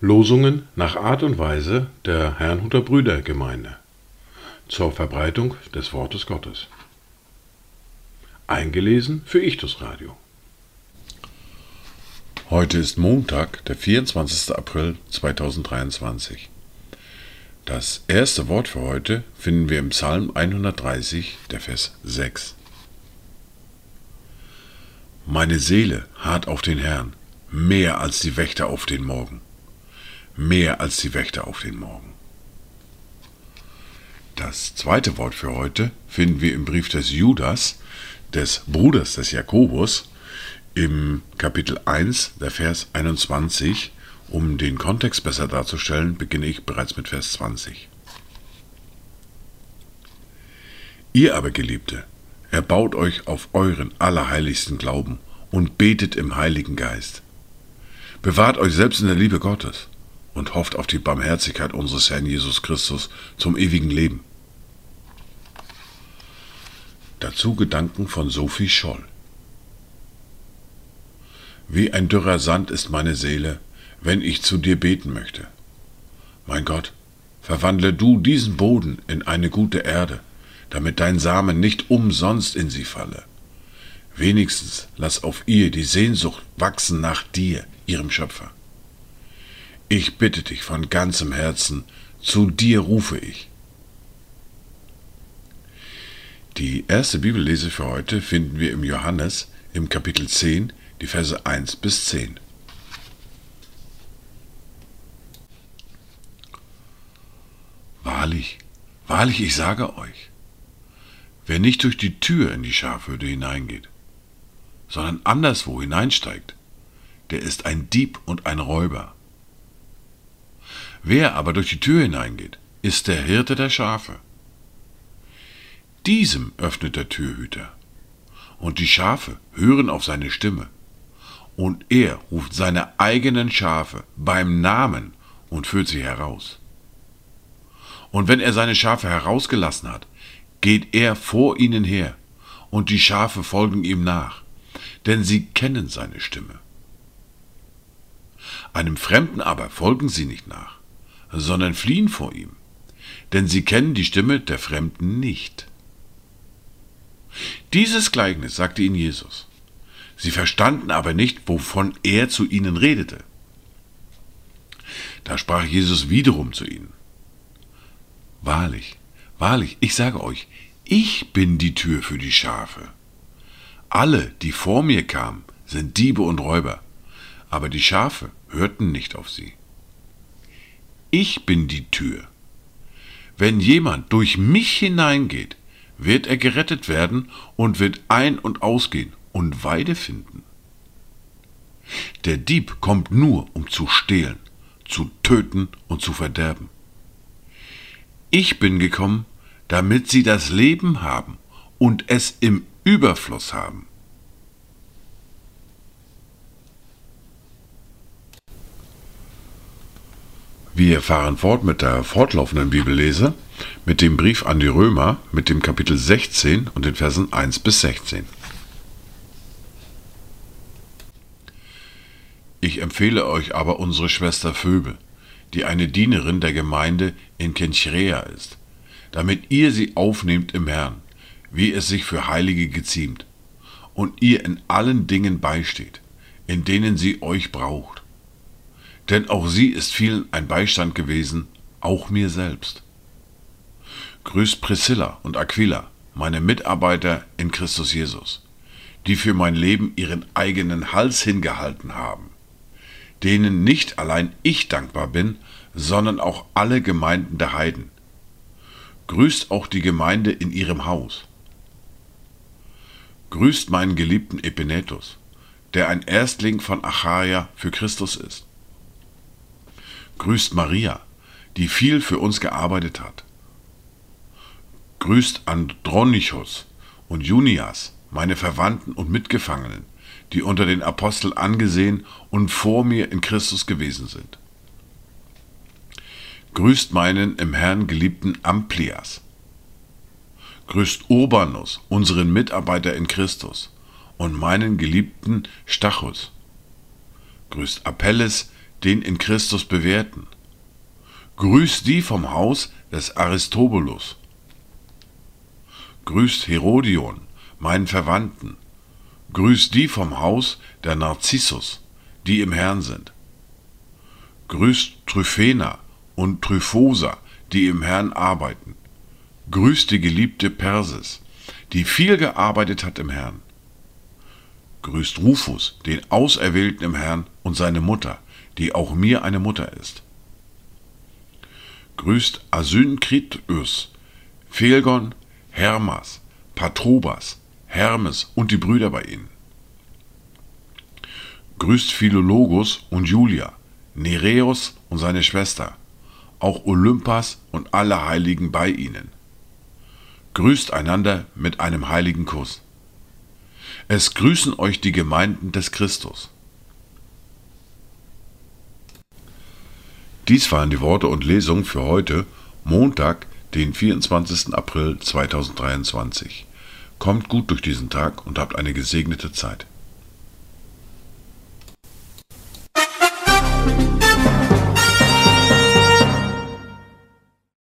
Losungen nach Art und Weise der Herrnhuter Brüdergemeinde zur Verbreitung des Wortes Gottes. Eingelesen für Ichtus Radio. Heute ist Montag, der 24. April 2023. Das erste Wort für heute finden wir im Psalm 130, der Vers 6. Meine Seele harrt auf den Herrn, mehr als die Wächter auf den Morgen. Mehr als die Wächter auf den Morgen. Das zweite Wort für heute finden wir im Brief des Judas, des Bruders des Jakobus, im Kapitel 1, der Vers 21, um den Kontext besser darzustellen, beginne ich bereits mit Vers 20. Ihr aber, Geliebte, erbaut euch auf euren allerheiligsten Glauben und betet im Heiligen Geist. Bewahrt euch selbst in der Liebe Gottes und hofft auf die Barmherzigkeit unseres Herrn Jesus Christus zum ewigen Leben. Dazu Gedanken von Sophie Scholl. Wie ein dürrer Sand ist meine Seele, wenn ich zu dir beten möchte. Mein Gott, verwandle du diesen Boden in eine gute Erde, damit dein Samen nicht umsonst in sie falle. Wenigstens lass auf ihr die Sehnsucht wachsen nach dir, ihrem Schöpfer. Ich bitte dich von ganzem Herzen, zu dir rufe ich. Die erste Bibellese für heute finden wir im Johannes im Kapitel 10, die Verse 1 bis 10. Wahrlich, wahrlich, ich sage euch, wer nicht durch die Tür in die Schafhürde hineingeht, sondern anderswo hineinsteigt, der ist ein Dieb und ein Räuber. Wer aber durch die Tür hineingeht, ist der Hirte der Schafe. Diesem öffnet der Türhüter, und die Schafe hören auf seine Stimme und er ruft seine eigenen Schafe beim Namen und führt sie heraus. Und wenn er seine Schafe herausgelassen hat, geht er vor ihnen her, und die Schafe folgen ihm nach, denn sie kennen seine Stimme. Einem Fremden aber folgen sie nicht nach, sondern fliehen vor ihm, denn sie kennen die Stimme der Fremden nicht. Dieses Gleichnis sagte ihnen Jesus. Sie verstanden aber nicht, wovon er zu ihnen redete. Da sprach Jesus wiederum zu ihnen. Wahrlich, wahrlich, ich sage euch, ich bin die Tür für die Schafe. Alle, die vor mir kamen, sind Diebe und Räuber, aber die Schafe hörten nicht auf sie. Ich bin die Tür. Wenn jemand durch mich hineingeht, wird er gerettet werden und wird ein- und ausgehen und Weide finden. Der Dieb kommt nur, um zu stehlen, zu töten und zu verderben. Ich bin gekommen, damit sie das Leben haben und es im Überfluss haben. Wir fahren fort mit der fortlaufenden Bibellese, mit dem Brief an die Römer, mit dem Kapitel 16 und den Versen 1 bis 16. Ich empfehle euch aber unsere Schwester Phoebe, die eine Dienerin der Gemeinde in Kenchrea ist, damit ihr sie aufnehmt im Herrn, wie es sich für Heilige geziemt, und ihr in allen Dingen beisteht, in denen sie euch braucht. Denn auch sie ist vielen ein Beistand gewesen, auch mir selbst. Grüßt Priscilla und Aquila, meine Mitarbeiter in Christus Jesus, die für mein Leben ihren eigenen Hals hingehalten haben denen nicht allein ich dankbar bin, sondern auch alle Gemeinden der Heiden. Grüßt auch die Gemeinde in ihrem Haus. Grüßt meinen geliebten Epinetus, der ein Erstling von Achaia für Christus ist. Grüßt Maria, die viel für uns gearbeitet hat. Grüßt Andronichus und Junias, meine Verwandten und Mitgefangenen, die unter den Aposteln angesehen und vor mir in Christus gewesen sind. Grüßt meinen im Herrn geliebten Amplias. Grüßt Urbanus, unseren Mitarbeiter in Christus, und meinen geliebten Stachus. Grüßt Apelles, den in Christus bewährten. Grüßt die vom Haus des Aristobulus. Grüßt Herodion, meinen Verwandten. Grüßt die vom Haus der Narzissus, die im Herrn sind. Grüßt Tryphena und Tryphosa, die im Herrn arbeiten. Grüßt die geliebte Persis, die viel gearbeitet hat im Herrn. Grüßt Rufus, den Auserwählten im Herrn, und seine Mutter, die auch mir eine Mutter ist. Grüßt Asynkritius, Phelgon, Hermas, Patrobas, Hermes und die Brüder bei ihnen. Grüßt Philologus und Julia, Nereus und seine Schwester, auch Olympas und alle Heiligen bei ihnen. Grüßt einander mit einem heiligen Kuss. Es grüßen euch die Gemeinden des Christus. Dies waren die Worte und Lesungen für heute, Montag, den 24. April 2023. Kommt gut durch diesen Tag und habt eine gesegnete Zeit.